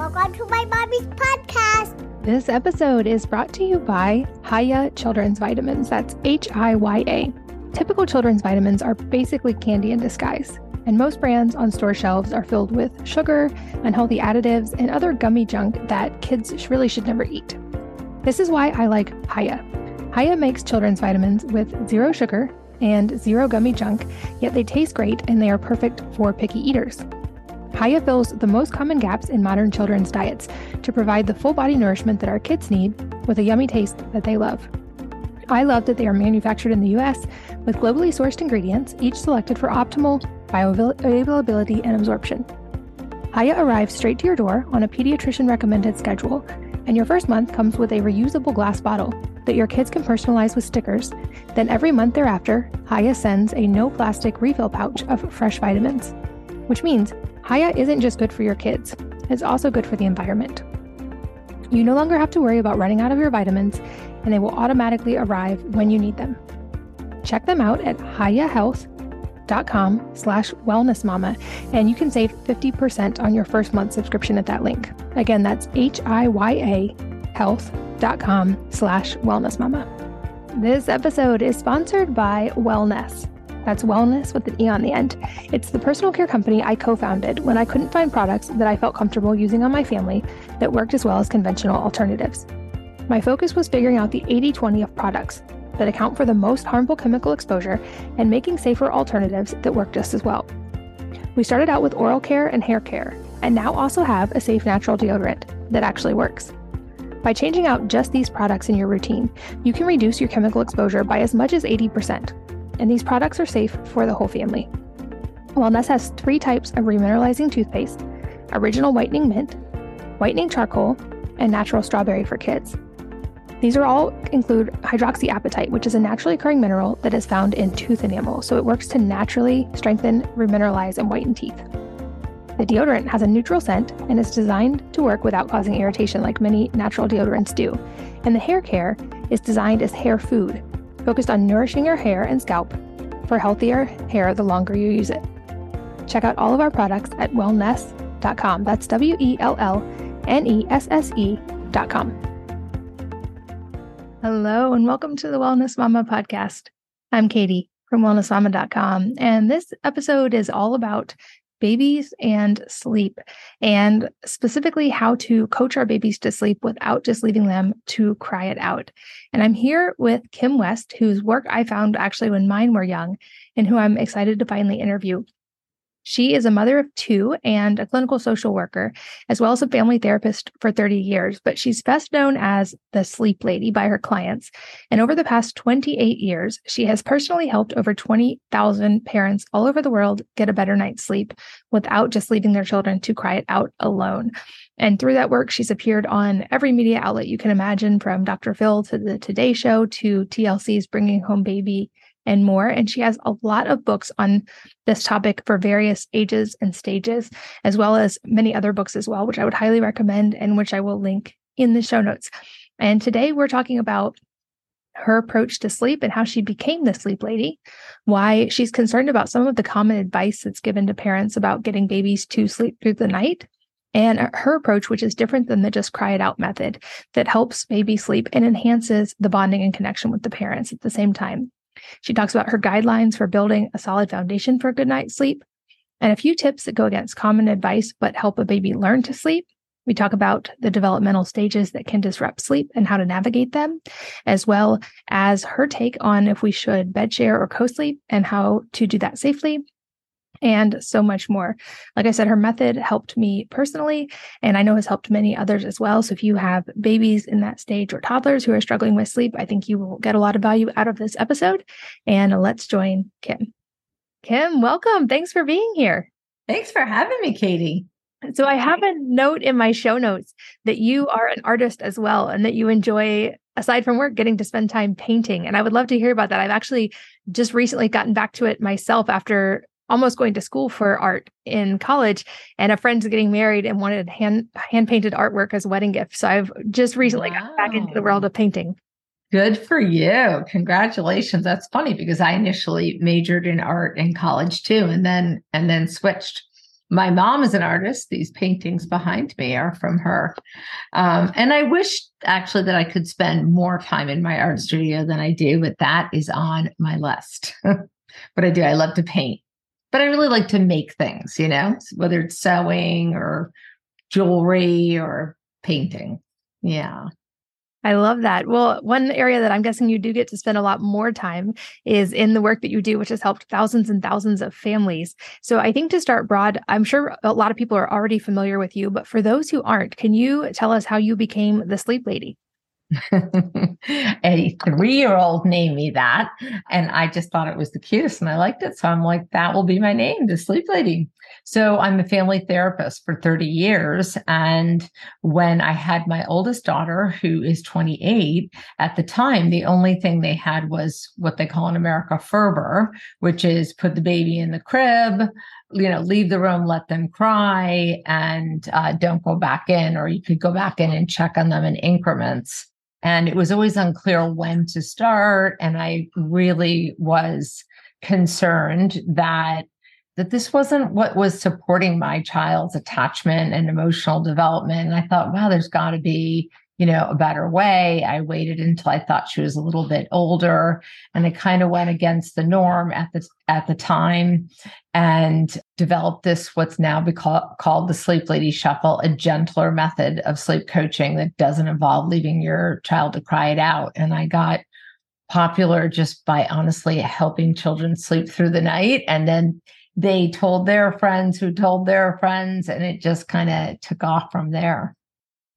Welcome to my mommy's podcast. This episode is brought to you by Hiya Children's Vitamins. That's H I Y A. Typical children's vitamins are basically candy in disguise, and most brands on store shelves are filled with sugar, unhealthy additives, and other gummy junk that kids really should never eat. This is why I like Hiya. Hiya makes children's vitamins with zero sugar and zero gummy junk, yet they taste great and they are perfect for picky eaters. Hiya fills the most common gaps in modern children's diets to provide the full body nourishment that our kids need with a yummy taste that they love. I love that they are manufactured in the US with globally sourced ingredients, each selected for optimal bioavailability and absorption. Hiya arrives straight to your door on a pediatrician recommended schedule, and your first month comes with a reusable glass bottle that your kids can personalize with stickers. Then every month thereafter, Hiya sends a no plastic refill pouch of fresh vitamins, which means Hiya isn't just good for your kids, it's also good for the environment. You no longer have to worry about running out of your vitamins, and they will automatically arrive when you need them. Check them out at hiyahealth.com slash wellnessmama, and you can save 50% on your first month subscription at that link. Again, that's H-I-Y-A health.com slash wellnessmama. This episode is sponsored by Wellnesse. That's wellness with an E on the end. It's the personal care company I co founded when I couldn't find products that I felt comfortable using on my family that worked as well as conventional alternatives. My focus was figuring out the 80 20 of products that account for the most harmful chemical exposure and making safer alternatives that work just as well. We started out with oral care and hair care, and now also have a safe natural deodorant that actually works. By changing out just these products in your routine, you can reduce your chemical exposure by as much as 80% and these products are safe for the whole family. Wellnesse has three types of remineralizing toothpaste original whitening mint, whitening charcoal, and natural strawberry for kids. These are all include hydroxyapatite, which is a naturally occurring mineral that is found in tooth enamel, so it works to naturally strengthen, remineralize, and whiten teeth. The deodorant has a neutral scent and is designed to work without causing irritation like many natural deodorants do. And the hair care is designed as hair food, focused on nourishing your hair and scalp for healthier hair the longer you use it. Check out all of our products at wellnesse.com. That's W E L L N E S S E.com. Hello, and welcome to the Wellness Mama podcast. I'm Katie from wellnessmama.com, and this episode is all about babies and sleep, and specifically how to coach our babies to sleep without just leaving them to cry it out. And I'm here with Kim West, whose work I found actually when mine were young, and who I'm excited to finally interview. She is a mother of two and a clinical social worker, as well as a family therapist for 30 years, but she's best known as the sleep lady by her clients. And over the past 28 years, she has personally helped over 20,000 parents all over the world get a better night's sleep without just leaving their children to cry it out alone. And through that work, she's appeared on every media outlet you can imagine, from Dr. Phil to the Today Show to TLC's Bringing Home Baby and more. And she has a lot of books on this topic for various ages and stages, as well as many other books as well, which I would highly recommend and which I will link in the show notes. And today we're talking about her approach to sleep and how she became the sleep lady, why she's concerned about some of the common advice that's given to parents about getting babies to sleep through the night, and her approach, which is different than the just cry it out method that helps baby sleep and enhances the bonding and connection with the parents at the same time. She talks about her guidelines for building a solid foundation for a good night's sleep and a few tips that go against common advice but help a baby learn to sleep. We talk about the developmental stages that can disrupt sleep and how to navigate them, as well as her take on if we should bed share or co sleep and how to do that safely and so much more. Like I said, her method helped me personally, and I know has helped many others as well. So if you have babies in that stage or toddlers who are struggling with sleep, I think you will get a lot of value out of this episode. And let's join Kim. Kim, welcome. Thanks for being here. Thanks for having me, Katie. So I have a note in my show notes that you mm-hmm. are an artist as well and that you enjoy aside from work getting to spend time painting and I would love to hear about that. I've actually just recently gotten back to it myself after almost going to school for art in college and a friend's getting married and wanted hand hand painted artwork as a wedding gift. So I've just recently wow. got back into the world of painting. Good for you. Congratulations. That's funny because I initially majored in art in college too and then and then switched. my mom is an artist. These paintings behind me are from her. Um, and I wish actually that I could spend more time in my art studio than I do, but that is on my list. but I do. I love to paint, but I really like to make things, you know, whether it's sewing or jewelry or painting. Yeah. I love that. Well, one area that I'm guessing you do get to spend a lot more time is in the work that you do, which has helped thousands and thousands of families. So I think to start broad, I'm sure a lot of people are already familiar with you, but for those who aren't, can you tell us how you became the sleep lady? a three year old named me that. And I just thought it was the cutest and I liked it. So I'm like, that will be my name, the sleep lady. So I'm a family therapist for 30 years. And when I had my oldest daughter, who is 28, at the time, the only thing they had was what they call in America Ferber, which is put the baby in the crib, you know, leave the room, let them cry, and uh, don't go back in, or you could go back in and check on them in increments. And it was always unclear when to start. And I really was concerned that that this wasn't what was supporting my child's attachment and emotional development. And I thought, wow, there's got to be, you know, a better way. I waited until I thought she was a little bit older, and I kind of went against the norm at the at the time, and developed this what's now be call, called the Sleep Lady Shuffle, a gentler method of sleep coaching that doesn't involve leaving your child to cry it out. And I got popular just by honestly helping children sleep through the night and then they told their friends who told their friends, and it just kind of took off from there.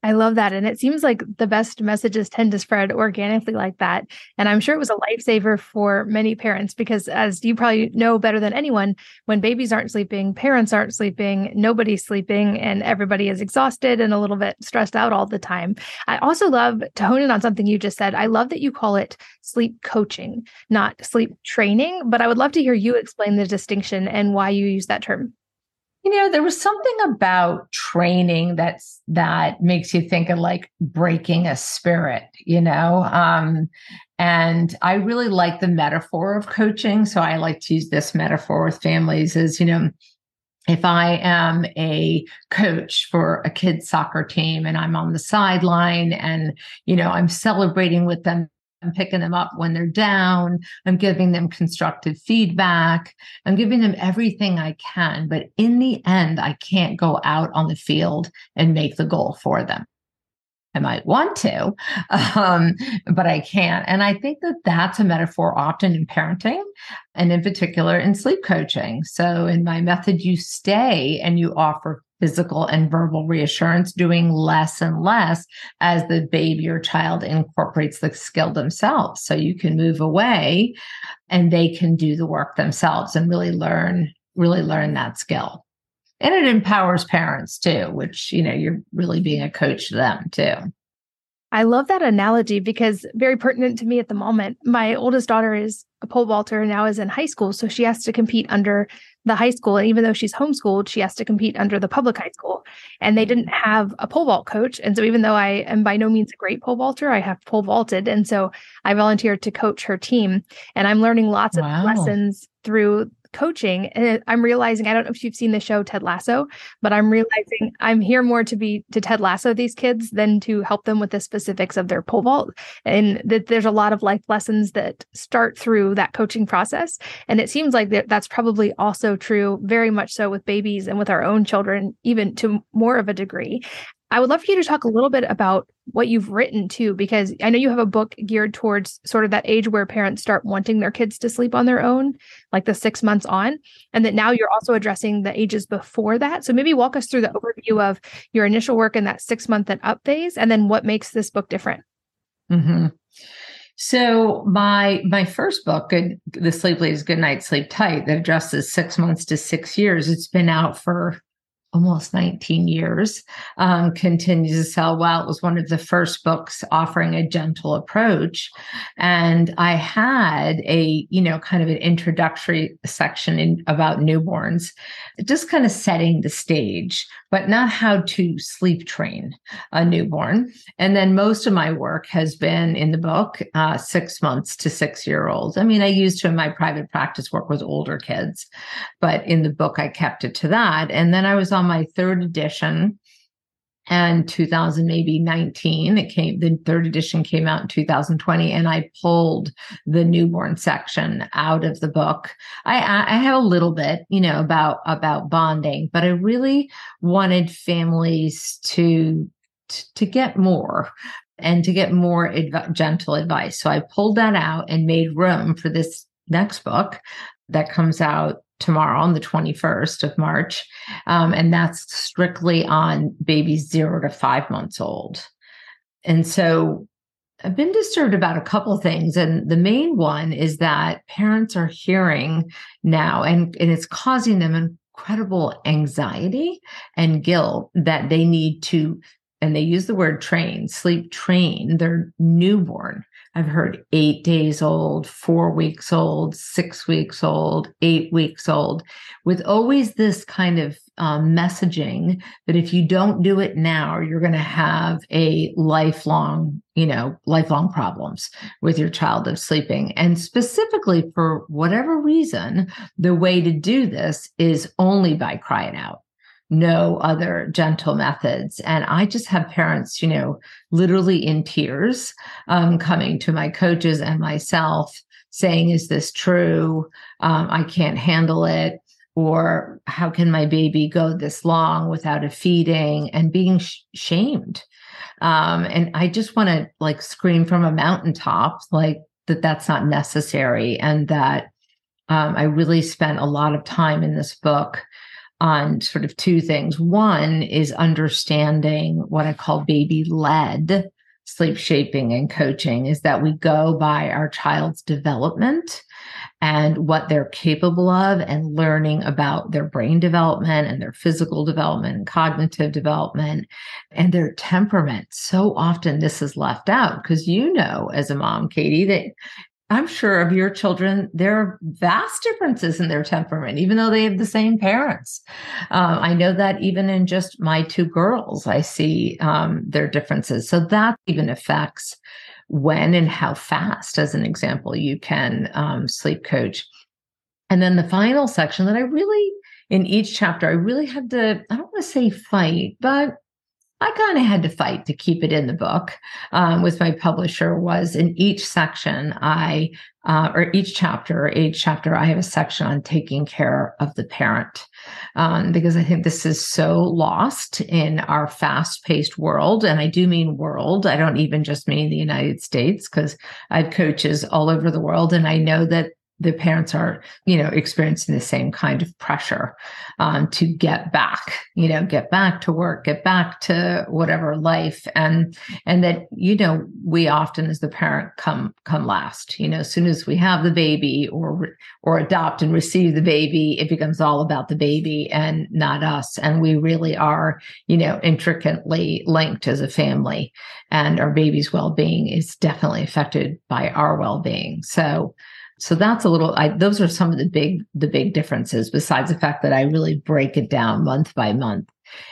I love that. And it seems like the best messages tend to spread organically like that. And I'm sure it was a lifesaver for many parents because, as you probably know better than anyone, when babies aren't sleeping, parents aren't sleeping, nobody's sleeping, and everybody is exhausted and a little bit stressed out all the time. I also love to hone in on something you just said. I love that you call it sleep coaching, not sleep training, but I would love to hear you explain the distinction and why you use that term you know there was something about training that's that makes you think of like breaking a spirit you know? Um and i really like the metaphor of coaching so i like to use this metaphor with families is you know if I am a coach for a kid's soccer team and I'm on the sideline and, you know, I'm celebrating with them I'm picking them up when they're down. I'm giving them constructive feedback. I'm giving them everything I can. But in the end, I can't go out on the field and make the goal for them. I might want to, um, but I can't. And I think that that's a metaphor often in parenting and in particular in sleep coaching. So in my method, you stay and you offer physical and verbal reassurance, doing less and less as the baby or child incorporates the skill themselves. So you can move away and they can do the work themselves and really learn, really learn that skill. And it empowers parents too, which, you know, you're really being a coach to them too. I love that analogy because very pertinent to me at the moment. My oldest daughter is a pole vaulter and now is in high school. So she has to compete under the high school. And even though she's homeschooled, she has to compete under the public high school. And they mm-hmm. didn't have a pole vault coach. And so even though I am by no means a great pole vaulter, I have pole vaulted. And so I volunteered to coach her team. And I'm learning lots wow. of lessons through coaching and i'm realizing i don't know if you've seen the show ted lasso but i'm realizing i'm here more to be to ted lasso these kids than to help them with the specifics of their pole vault. And that there's a lot of life lessons that start through that coaching process. And it seems like that that's probably also true very much so with babies and with our own children even to more of a degree I would love for you to talk a little bit about what you've written too, because I know you have a book geared towards sort of that age where parents start wanting their kids to sleep on their own, like the six months on, and that now you're also addressing the ages before that. So maybe walk us through the overview of your initial work in that six month and up phase, and then what makes this book different. Mm-hmm. So my my first book, Good The Sleep Lady's Good Night Sleep Tight, that addresses six months to six years. It's been out for almost 19 years, um, continues to sell well. It was one of the first books offering a gentle approach. And I had a, you know, kind of an introductory section in, about newborns, just kind of setting the stage, but not how to sleep train a newborn. And then most of my work has been in the book, uh, six months to six year olds. I mean, I used to in my private practice work with older kids, but in the book, I kept it to that. And then I was on my third edition and 2000 maybe 19 it came the third edition came out in 2020 and i pulled the newborn section out of the book. I i have a little bit you know about about bonding but i really wanted families to to get more and to get more adv- gentle advice. So i pulled that out and made room for this next book that comes out tomorrow on the 21st of March. Um, and that's strictly on babies zero to five months old. And so I've been disturbed about a couple things. And the main one is that parents are hearing now, and, and it's causing them incredible anxiety and guilt that they need to, and they use the word train, sleep train their newborn I've heard eight days old, four weeks old, six weeks old, eight weeks old, with always this kind of um, messaging that if you don't do it now, you're going to have a lifelong, you know, lifelong problems with your child of sleeping. And specifically for whatever reason, the way to do this is only by crying out no other gentle methods. And I just have parents, you know, literally in tears um, coming to my coaches and myself saying, Is this true? Um, I can't handle it. Or how can my baby go this long without a feeding and being sh- shamed? Um, and I just want to like scream from a mountaintop, like that that's not necessary. And that um, I really spent a lot of time in this book on sort of two things. One is understanding what I call baby led sleep shaping and coaching is that we go by our child's development and what they're capable of and learning about their brain development and their physical development and cognitive development and their temperament. So often this is left out because you know, as a mom, Katie, that I'm sure of your children, there are vast differences in their temperament, even though they have the same parents. Um, I know that even in just my two girls, I see um, their differences. So that even affects when and how fast, as an example, you can um, sleep coach. And then the final section that I really, in each chapter, I really had to, I don't want to say fight, but I kind of had to fight to keep it in the book um, with my publisher was in each section I uh, or each chapter each chapter I have a section on taking care of the parent um, because I think this is so lost in our fast paced world and I do mean world I don't even just mean the United States because I have coaches all over the world and I know that the parents are you know experiencing the same kind of pressure um, to get back you know get back to work get back to whatever life. And and that you know we often as the parent come come last. You know as soon as we have the baby or or adopt and receive the baby it becomes all about the baby and not us. And we really are you know intricately linked as a family. And our baby's well-being is definitely affected by our well-being. So so that's a little I those are some of the big the big differences besides the fact that I really break it down month by month.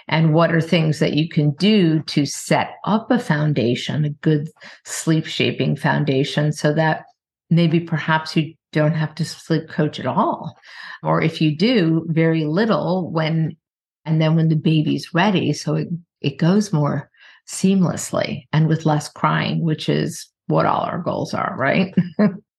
And what are things that you can do to set up a foundation, a good sleep shaping foundation so that maybe perhaps you don't have to sleep coach at all. Or if you do, very little when and then when the baby's ready so it it goes more seamlessly and with less crying, which is what all our goals are, right?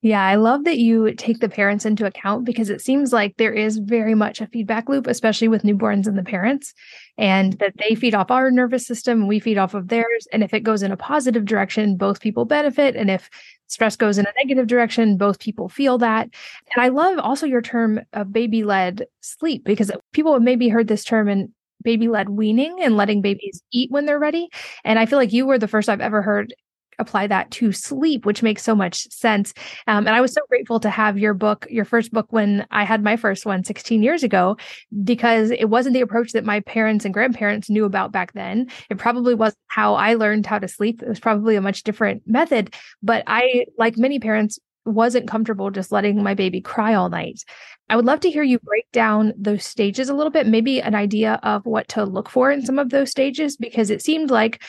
Yeah, I love that you take the parents into account because it seems like there is very much a feedback loop, especially with newborns and the parents, and that they feed off our nervous system, we feed off of theirs. And if it goes in a positive direction, both people benefit. And if stress goes in a negative direction, both people feel that. And I love also your term of baby led sleep because people have maybe heard this term in baby led weaning and letting babies eat when they're ready. And I feel like you were the first I've ever heard apply that to sleep, which makes so much sense. Um, and I was so grateful to have your book, your first book, when I had my first one 16 years ago, because it wasn't the approach that my parents and grandparents knew about back then. It probably wasn't how I learned how to sleep. It was probably a much different method. But I, like many parents, wasn't comfortable just letting my baby cry all night. I would love to hear you break down those stages a little bit, maybe an idea of what to look for in some of those stages, because it seemed like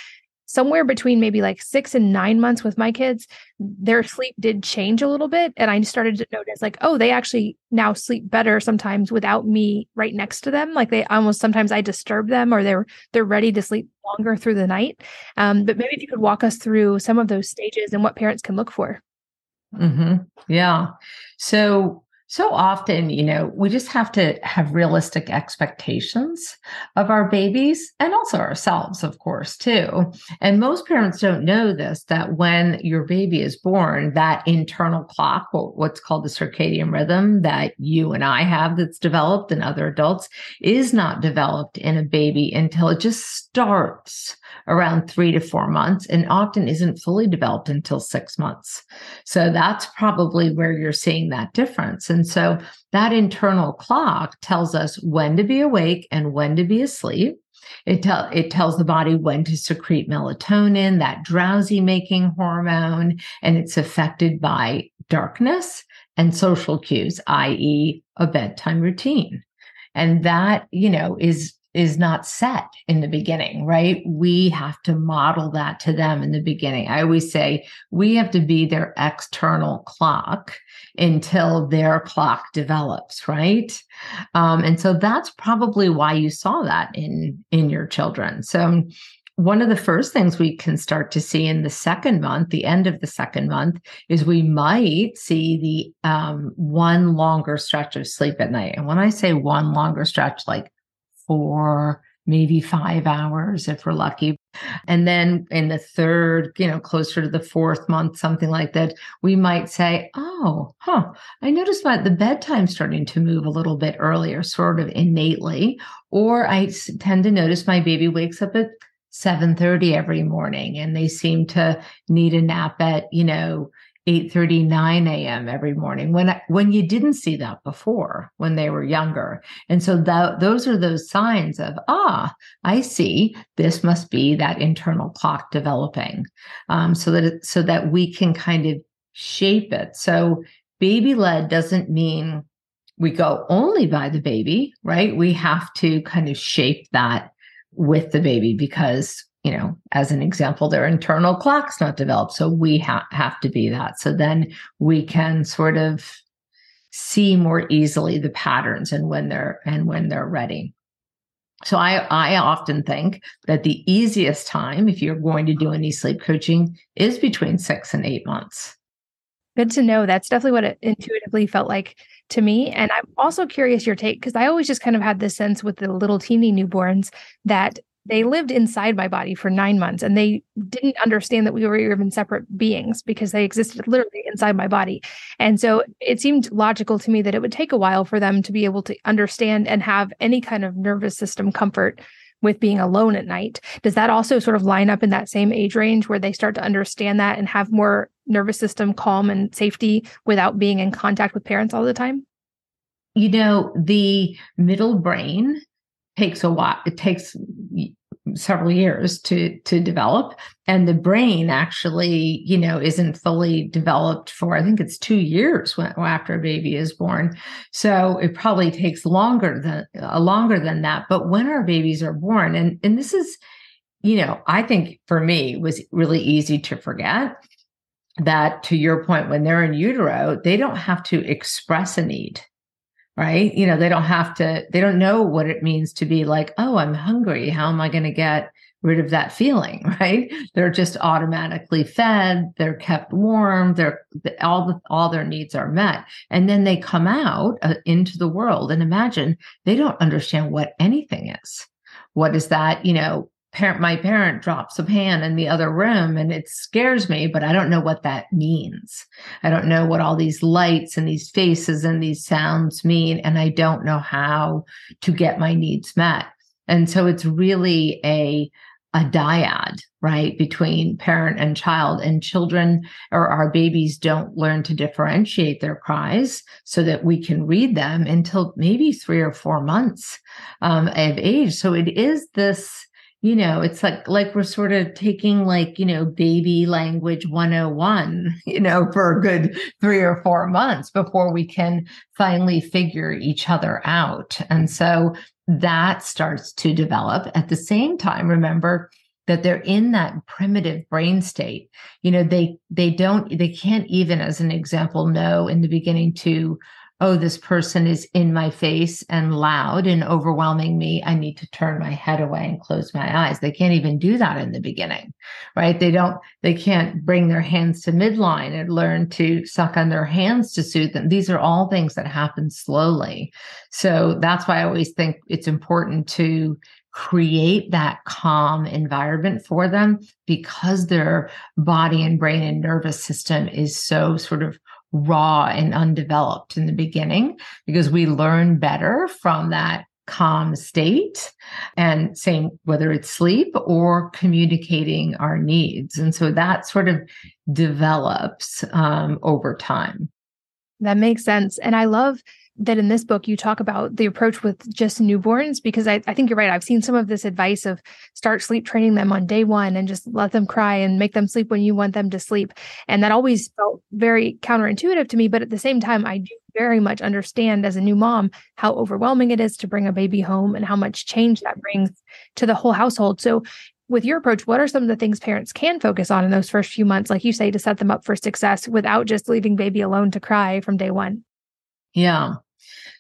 somewhere between maybe like six and nine months with my kids, their sleep did change a little bit. And I started to notice, like, oh, they actually now sleep better sometimes without me right next to them. Like they almost sometimes I disturb them or they're they're ready to sleep longer through the night. Um, but maybe if you could walk us through some of those stages and what parents can look for. Mm-hmm. Yeah. So so often, you know, we just have to have realistic expectations of our babies and also ourselves, of course, too. And most parents don't know this that when your baby is born, that internal clock, what's called the circadian rhythm that you and I have that's developed and other adults, is not developed in a baby until it just starts around three to four months and often isn't fully developed until six months. So that's probably where you're seeing that difference. And so that internal clock tells us when to be awake and when to be asleep. It, it tells the body when to secrete melatonin, that drowsy making hormone, and it's affected by darkness and social cues, i.e., a bedtime routine. And that, you know, is is not set in the beginning, right? We have to model that to them in the beginning. I always say we have to be their external clock until their clock develops, right? Um, and so that's probably why you saw that in in your children. So one of the first things we can start to see in the second month, the end of the second month, is we might see the um, one longer stretch of sleep at night. And when I say one longer stretch, like for maybe five hours if we're lucky. And then in the third, you know, closer to the fourth month, something like that, we might say, oh, huh, I noticed that the bedtime starting to move a little bit earlier, sort of innately. Or I tend to notice my baby wakes up at 7.30 every morning and they seem to need a nap at, you know, 8:30 9 a.m. every morning when when you didn't see that before when they were younger. And so that those are those signs of ah I see. This must be that internal clock developing. Um, so that so that we can kind of shape it. So baby led doesn't mean we go only by the baby right? We have to kind of shape that with the baby because you know, as an example, their internal clock's not developed. So we ha- have to be that. So then we can sort of see more easily the patterns and when they're and when they're ready. So I I often think that the easiest time if you're going to do any sleep coaching is between 6 and 8 months. Good to know. That's definitely what it intuitively felt like to me. And I'm also curious your take because I always just kind of had this sense with the little teeny newborns that they lived inside my body for nine months and they didn't understand that we were even separate beings because they existed literally inside my body. And so it seemed logical to me that it would take a while for them to be able to understand and have any kind of nervous system comfort with being alone at night. Does that also sort of line up in that same age range where they start to understand that and have more nervous system calm and safety without being in contact with parents all the time? You know, the middle brain takes a while. It takes several years to to develop. And the brain actually you know isn't fully developed for i think it's two years when, after a baby is born. So it probably takes longer than uh, longer than that. But when our babies are born and and this is you know i think for me was really easy to forget that to your point when they're in utero they don't have to express a need right? You know, they don't have to, they don't know what it means to be like, oh, I'm hungry. How am I going to get rid of that feeling, right? They're just automatically fed, they're kept warm, they're all the, all their needs are met. And then they come out uh, into the world and imagine they don't understand what anything is. What is that, you know, parent my parent drops a pan in the other room and it scares me but i don't know what that means i don't know what all these lights and these faces and these sounds mean and i don't know how to get my needs met and so it's really a a dyad, right, between parent and child. And children or our babies don't learn to differentiate their cries so that we can read them until maybe three or four months um, of age. So it is this you know it's like like we're sort of taking like you know baby language 101 you know for a good 3 or 4 months before we can finally figure each other out. And so that starts to develop. At the same time remember that they're in that primitive brain state. You know they they don't they can't even as an example know in the beginning to oh, this person is in my face and loud and overwhelming me. I need to turn my head away and close my eyes. They can't even do that in the beginning, right? They don't, they can't bring their hands to midline and learn to suck on their hands to soothe them. These are all things that happen slowly. So that's why I always think it's important to create that calm environment for them because their body and brain and nervous system is so sort of raw and undeveloped in the beginning because we learn better from that calm state and same whether it's sleep or communicating our needs. And so that sort of develops um, over time. That makes sense. And i love that in this book you talk about the approach with just newborns because I, I, think you're right. I've seen some of this advice of start sleep training them on day one and just let them cry and make them sleep when you want them to sleep. And that always felt very counterintuitive to me. But at the same time, I do very much understand as a new mom how overwhelming it is to bring a baby home and how much change that brings to the whole household. So with your approach, what are some of the things parents can focus on in those first few months, like you say, to set them up for success without just leaving baby alone to cry from day one? Yeah.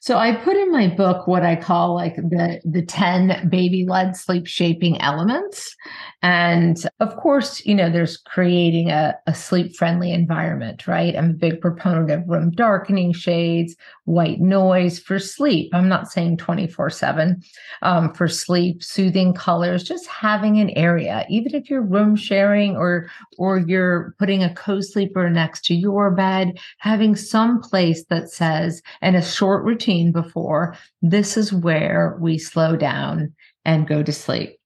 So I put in my book what I call like the the 10 baby led sleep shaping elements. And of course, you know, there's creating a, a sleep friendly environment, right? I'm a big proponent of room darkening shades, white noise for sleep. I'm not saying 24 7 um, for sleep, soothing colors, just having an area, even if you're room sharing or or you're putting a co-sleeper next to your bed, having some place that says and a short routine before this is where we slow down and go to sleep.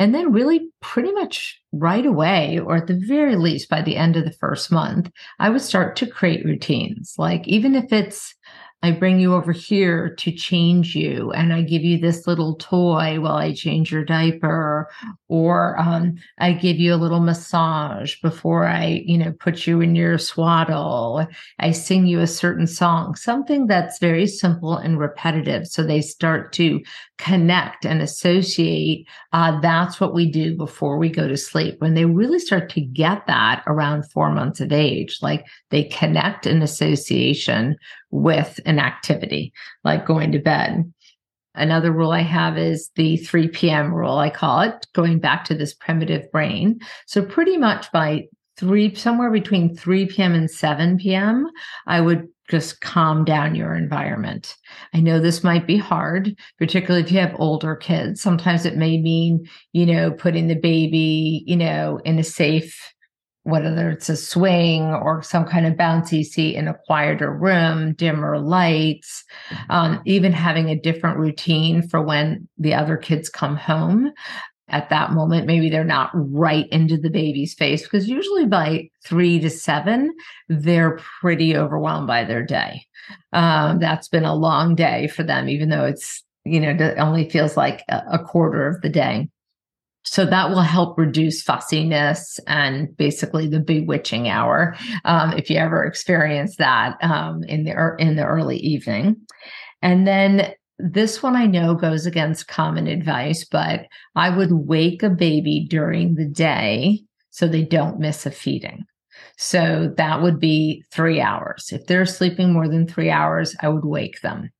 And then, really, pretty much right away, or at the very least by the end of the first month, I would start to create routines. Like, even if it's I bring you over here to change you, and I give you this little toy while I change your diaper, or um, I give you a little massage before I, you know, put you in your swaddle. I sing you a certain song, something that's very simple and repetitive, so they start to connect and associate. Uh, that's what we do before we go to sleep. When they really start to get that around four months of age, like they connect an association with an activity like going to bed. Another rule I have is the 3 p.m. rule, I call it, going back to this primitive brain. So, pretty much by three, somewhere between 3 p.m. and 7 p.m., I would just calm down your environment. I know this might be hard, particularly if you have older kids. Sometimes it may mean, you know, putting the baby, you know, in a safe whether it's a swing or some kind of bouncy seat in a quieter room, dimmer lights, um, even having a different routine for when the other kids come home. At that moment, maybe they're not right into the baby's face because usually by three to seven, they're pretty overwhelmed by their day. Um, that's been a long day for them, even though it's, you know, it only feels like a, quarter of the day. So that will help reduce fussiness and basically the bewitching hour, um, if you ever experience that um, in the in the early evening. And then this one I know goes against common advice, but I would wake a baby during the day so they don't miss a feeding. So that would be three hours. If they're sleeping more than three hours, I would wake them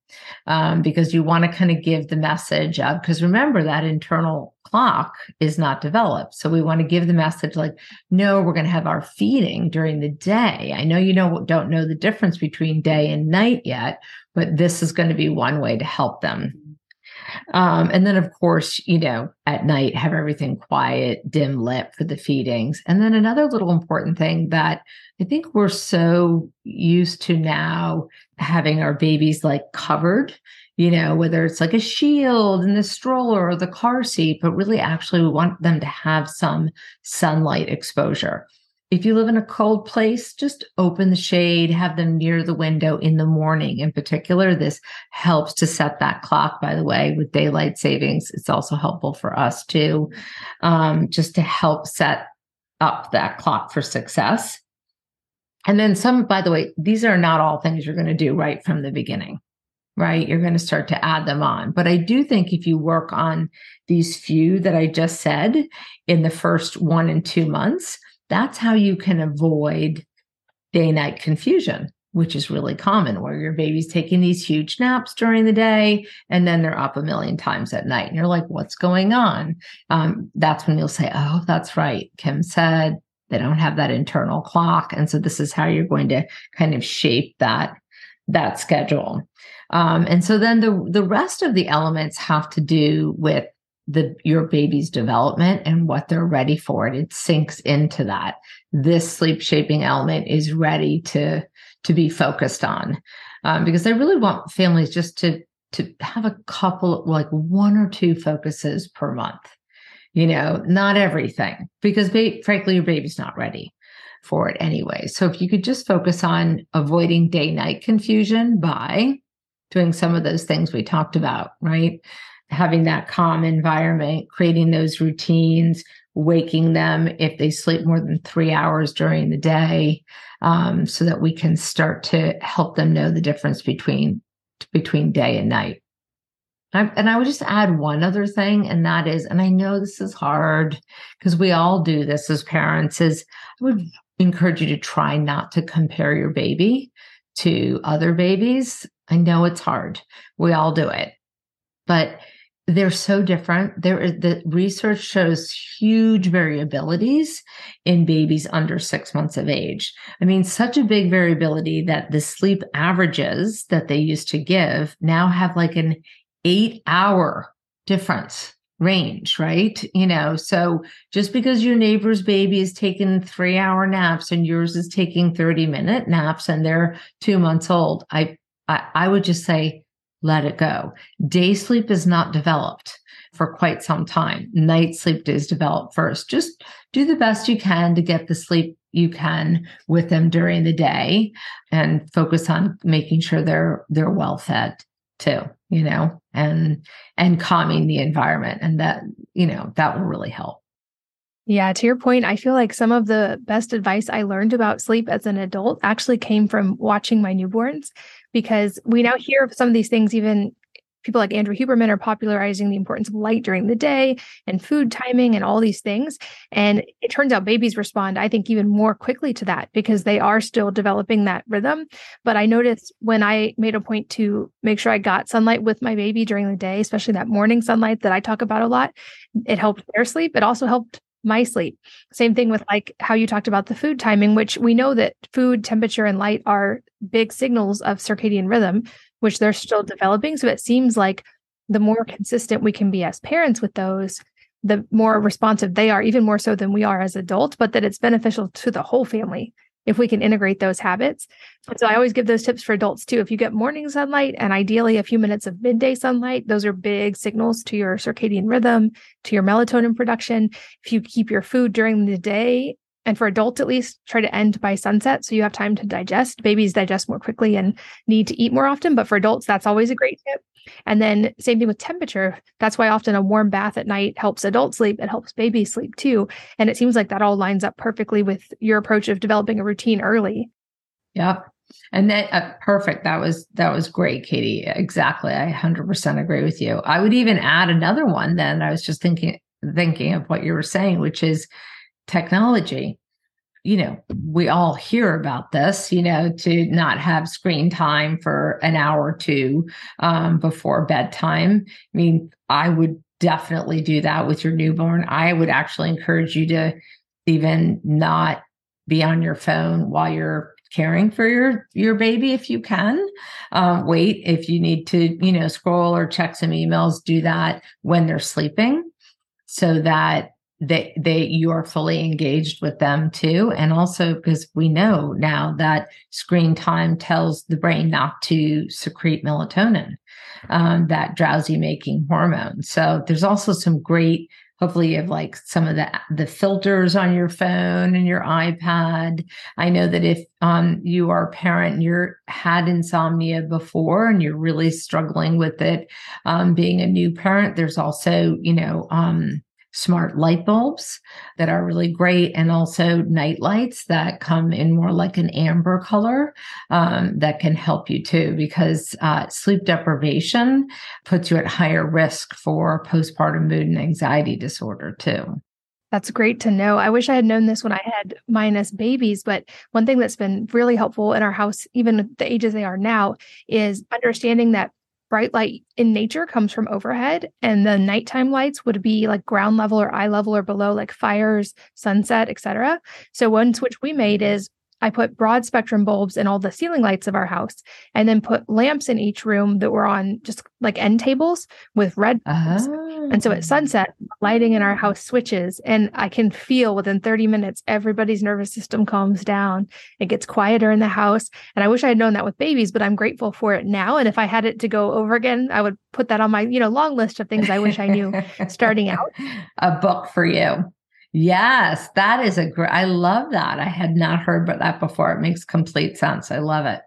um, because you want to kind of give the message of, because remember that internal clock is not developed. So we want to give the message like, no, we're going to have our feeding during the day. I know you know, don't know the difference between day and night yet, but this is going to be one way to help them. Um, and then, of course, you know, at night, have everything quiet, dim lit for the feedings. And then another little important thing that I think we're so used to now having our babies like covered you know, whether it's like a shield in the stroller or the car seat, but really actually we want them to have some sunlight exposure. If you live in a cold place, just open the shade, have them near the window in the morning. In particular, this helps to set that clock, by the way, with daylight savings. It's also helpful for us too, um, just to help set up that clock for success. And then some, by the way, these are not all things you're going to do right from the beginning, right? You're going to start to add them on. But I do think if you work on these few that I just said in the first one and two months, that's how you can avoid day night confusion, which is really common where your baby's taking these huge naps during the day and then they're up a million times at night. And you're like, what's going on? Um, that's when you'll say, oh, that's right. Kim said they don't have that internal clock. And so this is how you're going to kind of shape that that schedule. Um, and so then the the rest of the elements have to do with the your baby's development and what they're ready for it it sinks into that. This sleep shaping element is ready to to be focused on um, because i really want families just to to have a couple like one or two focuses per month you know not everything because ba- frankly your baby's not ready for it anyway. So if you could just focus on avoiding day night confusion by doing some of those things we talked about right having that calm environment, creating those routines, waking them if they sleep more than three hours during the day, um, so that we can start to help them know the difference between between day and night. I, and I would just add one other thing, and that is, and I know this is hard because we all do this as parents, is I would encourage you to try not to compare your baby to other babies. I know it's hard. We all do it. But they're so different. There is the research shows huge variabilities in babies under six months of age. I mean, such a big variability that the sleep averages that they used to give now have like an eight hour difference range, right? You know, so just because your neighbor's baby is taking three hour naps and yours is taking 30 minute naps and they're two months old, I, I, I would just say, let it go. Day sleep is not developed for quite some time. Night sleep is developed first. Just do the best you can to get the sleep you can with them during the day and focus on making sure they're they're well fed too, you know, and and calming the environment and that, you know, that will really help. Yeah, to your point, I feel like some of the best advice I learned about sleep as an adult actually came from watching my newborns because we now hear of some of these things even people like Andrew Huberman are popularizing the importance of light during the day and food timing and all these things. And it turns out babies respond, I think, even more quickly to that because they are still developing that rhythm. But I noticed when I made a point to make sure I got sunlight with my baby during the day, especially that morning sunlight that I talk about a lot, it helped their sleep. It also helped my sleep. Same thing with like how you talked about the food timing, which we know that food, temperature, and light are big signals of circadian rhythm, which they're still developing. So it seems like the more consistent we can be as parents with those, the more responsive they are, even more so than we are as adults, but that it's beneficial to the whole family if we can integrate those habits. So I always give those tips for adults too. If you get morning sunlight and ideally a few minutes of midday sunlight, those are big signals to your circadian rhythm, to your melatonin production. If you keep your food during the day, and for adults at least, try to end by sunset so you have time to digest. Babies digest more quickly and need to eat more often, but for adults, that's always a great tip. And then same thing with temperature. That's why often a warm bath at night helps adults sleep. It helps babies sleep too. And it seems like that all lines up perfectly with your approach of developing a routine early. Yep. And that uh, perfect. That was that was great, Katie. Exactly. I 100% agree with you. I would even add another one then. I was just thinking thinking of what you were saying, which is technology you know, we all hear about this, you know, to not have screen time for an hour or two um, before bedtime. I mean, I would definitely do that with your newborn. I would actually encourage you to even not be on your phone while you're caring for your your baby if you can um, wait if you need to you know scroll or check some emails do that when they're sleeping so that they they you are fully engaged with them too. And also because we know now that screen time tells the brain not to secrete melatonin um, that drowsy making hormone. So there's also some great hopefully you have like some of the the filters on your phone and your ipad. I know that if um, you are a parent and you're had insomnia before and you're really struggling with it um, being a new parent there's also you know um, smart light bulbs that are really great and also night lights that come in more like an amber color um, that can help you too because uh, sleep deprivation puts you at higher risk for postpartum mood and anxiety disorder too that's great to know. I wish I had known this when I had minus babies, but one thing that's been really helpful in our house, even the ages they are now, is understanding that bright light in nature comes from overhead and the nighttime lights would be like ground level or eye level or below like fires sunset etc so one switch we made is I put broad spectrum bulbs in all the ceiling lights of our house and then put lamps in each room that were on just like end tables with red. Oh. And so at ah. sunset, lighting in our house switches and I can feel within 30 minutes, everybody's nervous system calms down. It gets quieter in the house. And I wish I had known that with babies, but I'm grateful for it now. And if I had it to go over again, I would put that on my, you know, long list of things I wish I knew starting out. A book for you. Yes, that is a great. I love that. I had not heard about that before. It makes complete sense. I love it.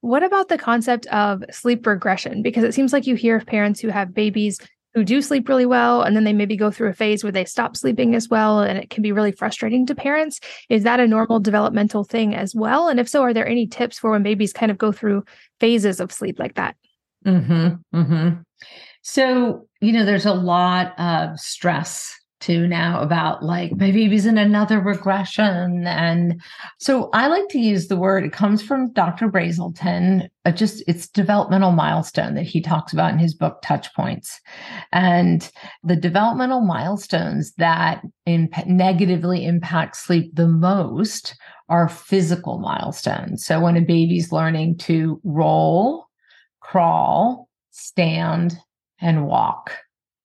What about the concept of sleep regression? Because it seems like you hear of parents who have babies who do sleep really well, and then they maybe go through a phase where they stop sleeping as well, and it can be really frustrating to parents. Is that a normal developmental thing as well? And if so, are there any tips for when babies kind of go through phases of sleep like that? Hmm. Hmm. So you know, there's a lot of stress to now about like my baby's in another regression. And so I like to use the word, it comes from Dr. Brazelton, uh, just it's developmental milestone that he talks about in his book Touch Points. And the developmental milestones that imp- negatively impact sleep the most are physical milestones. So when a baby's learning to roll, crawl, stand, and walk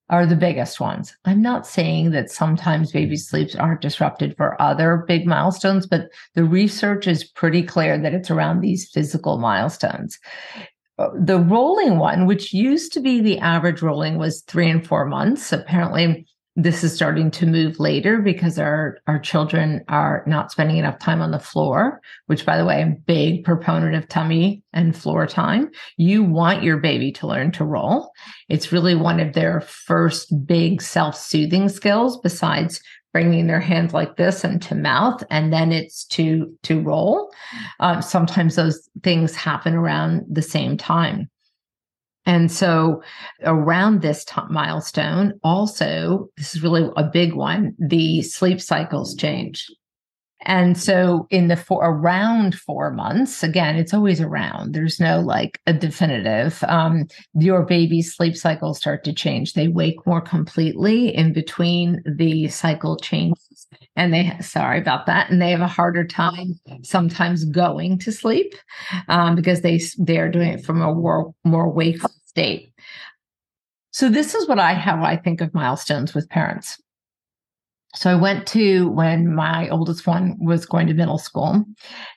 are the biggest ones. I'm not saying that sometimes baby sleeps aren't disrupted for other big milestones, but the research is pretty clear that it's around these physical milestones. Uh, the rolling one, which used to be the average rolling was three and four months, apparently this is starting to move later because our our children are not spending enough time on the floor which by the way i'm big proponent of tummy and floor time. You want your baby to learn to roll. It's really one of their first big self-soothing skills besides bringing their hands like this into mouth and then it's to to roll. Um, sometimes those things happen around the same time and so around this t- milestone, also, this is really a big one, the sleep cycles change. And so in the four around four months, again, it's always around. There's no like a definitive. Um, your baby's sleep cycles start to change. They wake more completely in between the cycle changes. And they sorry about that. And they have a harder time sometimes going to sleep um, because they they are doing it from a more more wakeful state. So this is what I how I think of milestones with parents. So I went to when my oldest one was going to middle school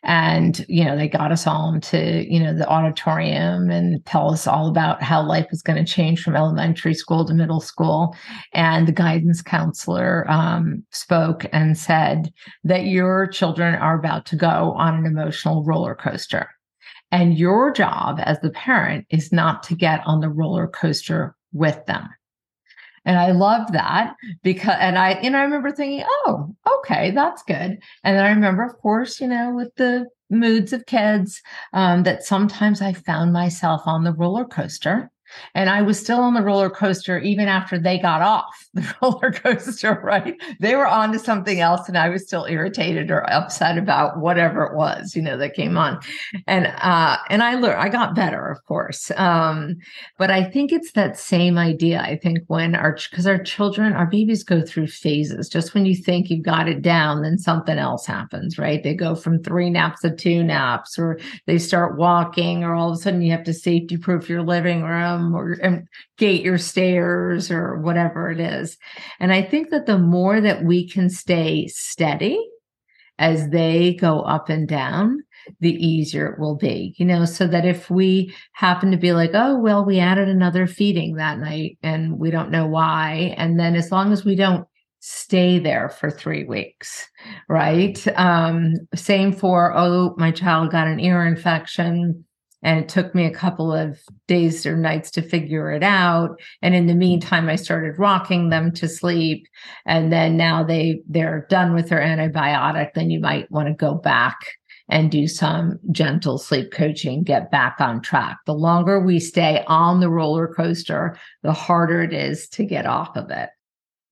and you know they got us all into you know the auditorium and tell us all about how life was going to change from elementary school to middle school and the guidance counselor um, spoke and said that your children are about to go on an emotional roller coaster and your job as the parent is not to get on the roller coaster with them. And I love that because, and I, and I remember thinking, oh, okay, that's good. And then I remember, of course, you know, with the moods of kids, um, that sometimes I found myself on the roller coaster and I was still on the roller coaster even after they got off the roller coaster, right? They were on to something else and I was still irritated or upset about whatever it was, you know, that came on. And uh and I learned I got better, of course. Um, but I think it's that same idea. I think when our because our children, our babies go through phases. Just when you think you've got it down, then something else happens, right? They go from three naps to two naps, or they start walking, or all of a sudden you have to safety proof your living room them or and gate your stairs or whatever it is. And I think that the more that we can stay steady as they go up and down, the easier it will be, you know, so that if we happen to be like, oh, well, we added another feeding that night and we don't know why. And then as long as we don't stay there for three weeks, right? Um, same for, oh, my child got an ear infection and it took me a couple of days or nights to figure it out and in the meantime i started rocking them to sleep and then now they they're done with their antibiotic then you might want to go back and do some gentle sleep coaching, get back on track. The longer we stay on the roller coaster, the harder it is to get off of it.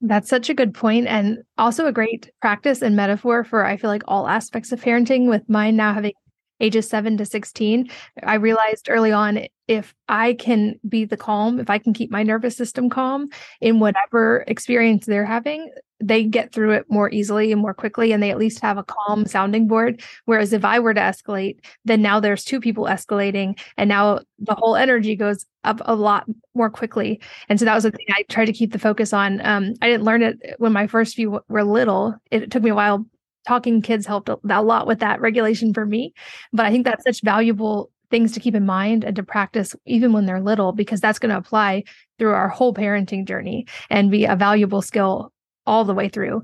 That's such a good point and also a great practice and metaphor for I feel like all aspects of parenting with mine now having ages 7 to 16 I realized early on if I can be the calm, if I can keep my nervous system calm in whatever experience they're having, they get through it more easily and more quickly and they at least have a calm sounding board. Whereas if i were to escalate then now there's two people escalating and now the whole energy goes up a lot more quickly. And so that was the thing i tried to keep the focus on. Um, i didn't learn it when my first few were little. It took me a while talking kids helped a lot with that regulation for me but i think that's such valuable things to keep in mind and to practice even when they're little because that's going to apply through our whole parenting journey and be a valuable skill all the way through.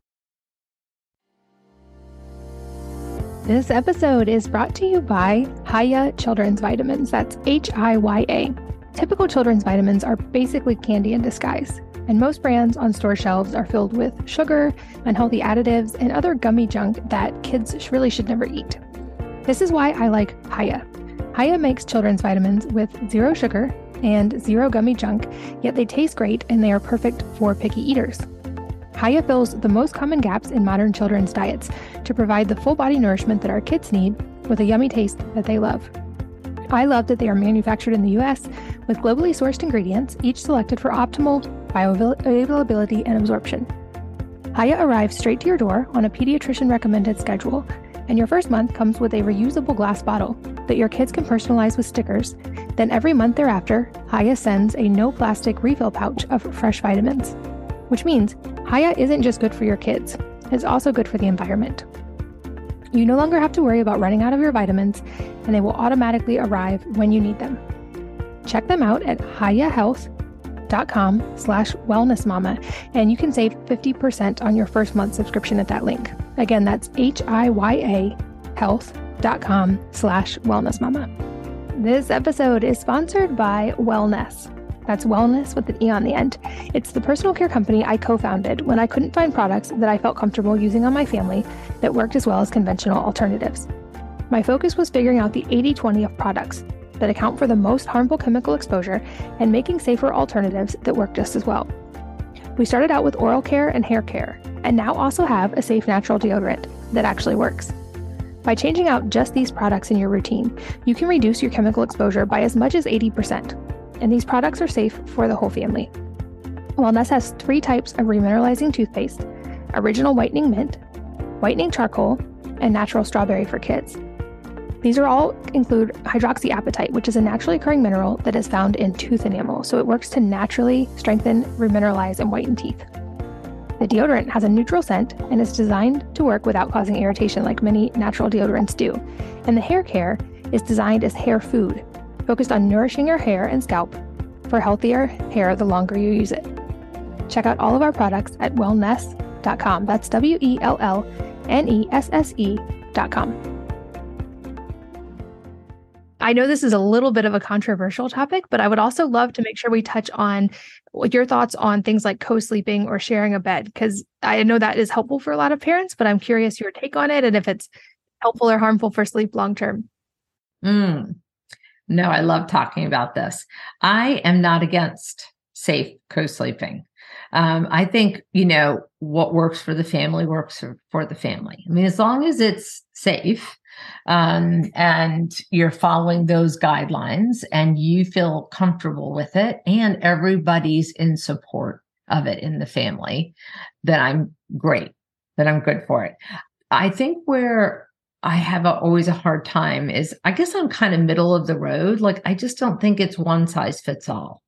This episode is brought to you by Hiya Children's Vitamins. That's H I Y A. Typical children's vitamins are basically candy in disguise, and most brands on store shelves are filled with sugar, unhealthy additives, and other gummy junk that kids really should never eat. This is why I like Hiya. Hiya makes children's vitamins with zero sugar and zero gummy junk, yet they taste great and they are perfect for picky eaters. Hiya fills the most common gaps in modern children's diets to provide the full body nourishment that our kids need with a yummy taste that they love. I love that they are manufactured in the US with globally sourced ingredients, each selected for optimal bioavailability and absorption. Hiya arrives straight to your door on a pediatrician recommended schedule, and your first month comes with a reusable glass bottle that your kids can personalize with stickers. Then every month thereafter, Hiya sends a no plastic refill pouch of fresh vitamins which means Hiya isn't just good for your kids, it's also good for the environment. You no longer have to worry about running out of your vitamins, and they will automatically arrive when you need them. Check them out at hiyahealth.com slash wellnessmama, and you can save 50% on your first month subscription at that link. Again, that's H-I-Y-A health.com slash wellnessmama. This episode is sponsored by Wellnesse. That's wellness with an E on the end. It's the personal care company I co founded when I couldn't find products that I felt comfortable using on my family that worked as well as conventional alternatives. My focus was figuring out the 80 20 of products that account for the most harmful chemical exposure and making safer alternatives that work just as well. We started out with oral care and hair care, and now also have a safe natural deodorant that actually works. By changing out just these products in your routine, you can reduce your chemical exposure by as much as 80% and these products are safe for the whole family. Wellnesse has three types of remineralizing toothpaste original whitening mint, whitening charcoal, and natural strawberry for kids. These are all include hydroxyapatite, which is a naturally occurring mineral that is found in tooth enamel, so it works to naturally strengthen, remineralize, and whiten teeth. The deodorant has a neutral scent and is designed to work without causing irritation like many natural deodorants do. And the hair care is designed as hair food, focused on nourishing your hair and scalp for healthier hair the longer you use it. Check out all of our products at wellnesse.com. That's W E L L N E S S E.com. I know this is a little bit of a controversial topic, but I would also love to make sure we touch on your thoughts on things like co sleeping or sharing a bed, because I know that is helpful for a lot of parents, but I'm curious your take on it and if it's helpful or harmful for sleep long term. Mm. No, I love talking about this. I am not against safe co sleeping. Um, I think, you know, what works for the family works for, for the family. I mean, as long as it's safe um, and you're following those guidelines and you feel comfortable with it and everybody's in support of it in the family, then I'm great, then I'm good for it. I think where I have a, always a hard time is I guess I'm kind of middle of the road. Like I just don't think it's one size fits all.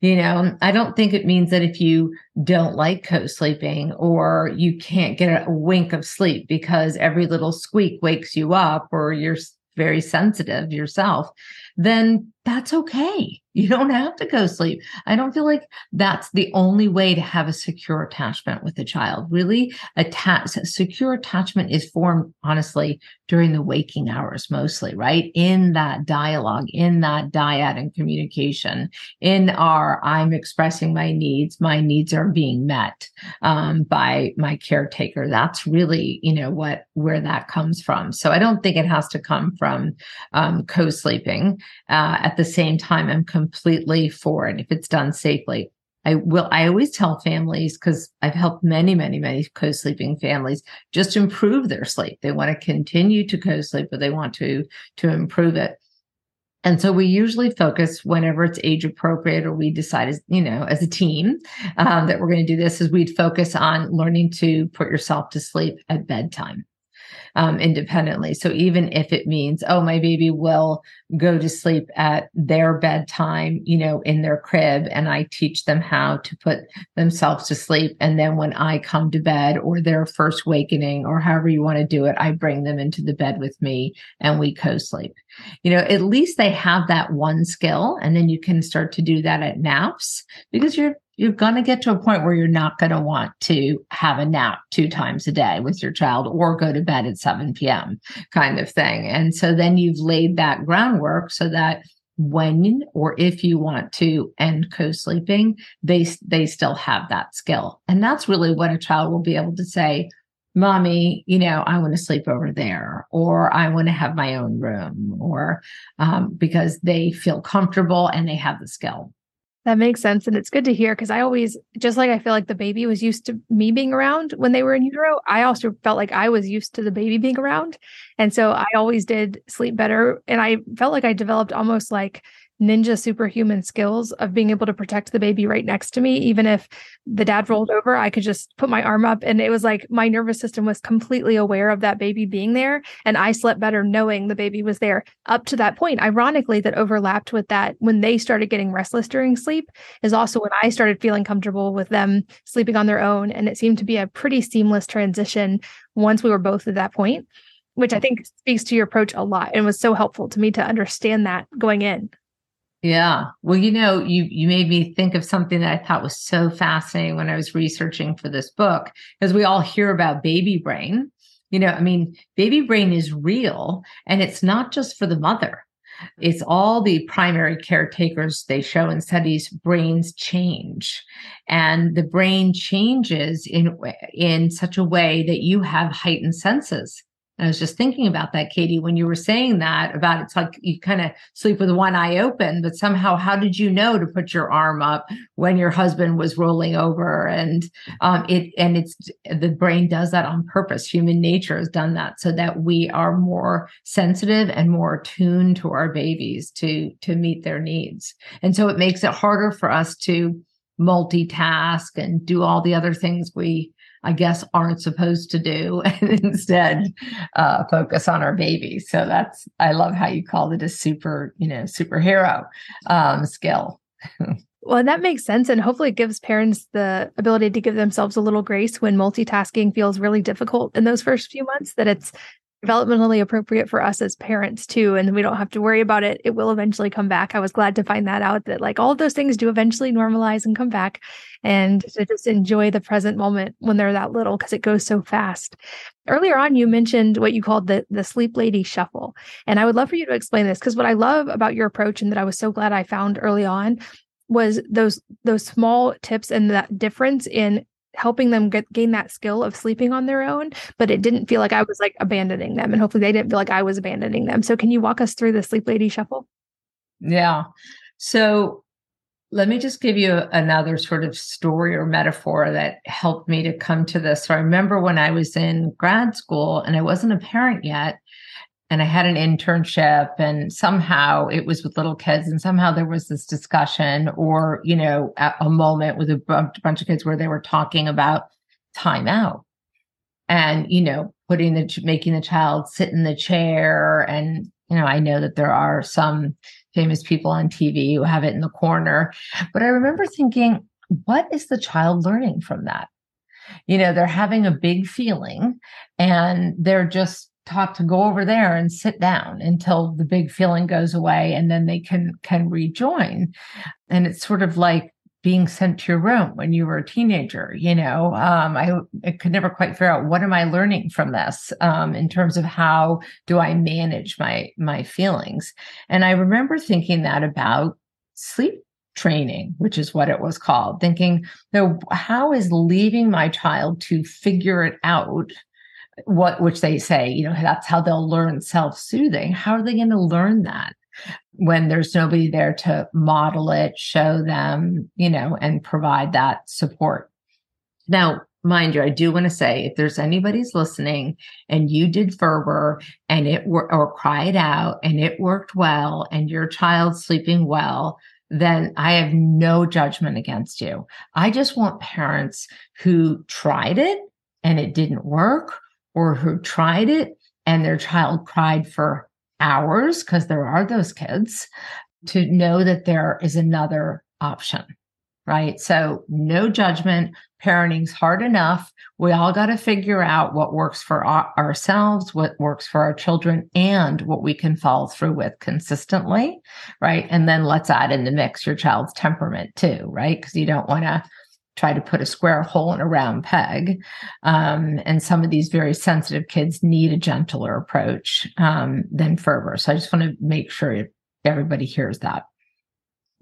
You know, I don't think it means that if you don't like co sleeping or you can't get a wink of sleep because every little squeak wakes you up or you're very sensitive yourself, then that's okay. You don't have to go sleep. I don't feel like that's the only way to have a secure attachment with a child. Really, attach secure attachment is formed honestly during the waking hours mostly, right? In that dialogue, in that dyad and communication, in our I'm expressing my needs, my needs are being met um, by my caretaker. That's really, you know, what where that comes from. So I don't think it has to come from um, co-sleeping. Uh, at the same time, I'm completely for it if it's done safely. I will, I always tell families because I've helped many, many, many co sleeping families just improve their sleep. They want to continue to co sleep, but they want to, to improve it. And so we usually focus whenever it's age appropriate or we decide as, you know, as a team um, that we're going to do this is we'd focus on learning to put yourself to sleep at bedtime um, independently. So even if it means, oh, my baby will go to sleep at their bedtime, you know, in their crib, and I teach them how to put themselves to sleep. And then when I come to bed or their first wakening or however you want to do it, I bring them into the bed with me and we co sleep. You know, at least they have that one skill. And then you can start to do that at naps because you're you're going to get to a point where you're not going to want to have a nap two times a day with your child or go to bed at 7 p.m. kind of thing. And so then you've laid that groundwork so that when or if you want to end co-sleeping, they they still have that skill. And that's really what a child will be able to say, mommy, you know, I want to sleep over there, or I want to have my own room, or um, because they feel comfortable and they have the skill. That makes sense. And it's good to hear because I always, just like I feel like the baby was used to me being around when they were in utero, I also felt like I was used to the baby being around. And so I always did sleep better. And I felt like I developed almost like ninja superhuman skills of being able to protect the baby right next to me. Even if the dad mm-hmm. rolled over, I could just put my arm up. And it was like my nervous system was completely aware of that baby being there. And I slept better knowing the baby was there up to that point. Ironically, that overlapped with that when they started getting restless during sleep, is also when I started feeling comfortable with them sleeping on their own. And it seemed to be a pretty seamless transition once we were both at that point. Which I think speaks to your approach a lot and was so helpful to me to understand that going in. Yeah. Well, you know, you you made me think of something that I thought was so fascinating when I was researching for this book, because we all hear about baby brain. You know, I mean, baby brain is real and it's not just for the mother. It's all the primary caretakers they show in studies brains change and the brain changes in in such a way that you have heightened senses and I was just thinking about that, Katie, when you were saying that about it's like you kind of sleep with one eye open, but somehow, how did you know to put your arm up when your husband was rolling over? And um, it and it's the brain does that on purpose. Human nature has done that so that we are more sensitive and more attuned to our babies to to meet their needs. And so it makes it harder for us to multitask and do all the other things we I guess, aren't supposed to do and instead uh, focus on our baby. So that's, I love how you called it a super, you know, superhero um, skill. Well, that makes sense. And hopefully, it gives parents the ability to give themselves a little grace when multitasking feels really difficult in those first few months, that it's developmentally appropriate for us as parents too and we don't have to worry about it. It will eventually come back. I was glad to find that out that like all those things do eventually normalize and come back and to just enjoy the present moment when they're that little because it goes so fast. Earlier on you mentioned what you called the the sleep lady shuffle and i would love for you to explain this because what i love about your approach and that i was so glad i found early on was those those small tips and that difference in helping them get gain that skill of sleeping on their own but it didn't feel like i was like abandoning them and hopefully they didn't feel like i was abandoning them. So can you walk us through the sleep lady shuffle? Yeah. So let me just give you another sort of story or metaphor that helped me to come to this. So i remember when i was in grad school and i wasn't a parent yet and I had an internship and somehow it was with little kids and somehow there was this discussion or, you know, a, moment with a bunch of kids where they were talking about time out and, you know, putting the, making the child sit in the chair. And, you know, I know that there are some famous people on TV who have it in the corner. But I remember thinking, what is the child learning from that? You know, they're having a big feeling and they're just taught to go over there and sit down until the big feeling goes away and then they can can rejoin. And it's sort of like being sent to your room when you were a teenager you know? Um, I, I, could never quite figure out what am i learning from this um, in terms of how do i manage my my feelings? And i remember thinking that about sleep training which is what it was called thinking so how is leaving my child to figure it out what which they say you know that's how they'll learn self-soothing how are they going to learn that when there's nobody there to model it show them you know and provide that support now mind you i do want to say if there's anybody's listening and you did Ferber and it wor- or cried out and it worked well and your child's sleeping well then I have no judgment against you. I just want parents who tried it and it didn't work or who tried it and their child cried for hours, because there are those kids, to know that there is another option, right? So, no judgment. Parenting's hard enough. We all got to figure out what works for our, ourselves, what works for our children, and what we can follow through with consistently, right? And then let's add in the mix your child's temperament too, right? Because you don't want to try to put a square hole in a round peg. Um, and some of these very sensitive kids need a gentler approach um, than Ferber. So I just want to make sure everybody hears that.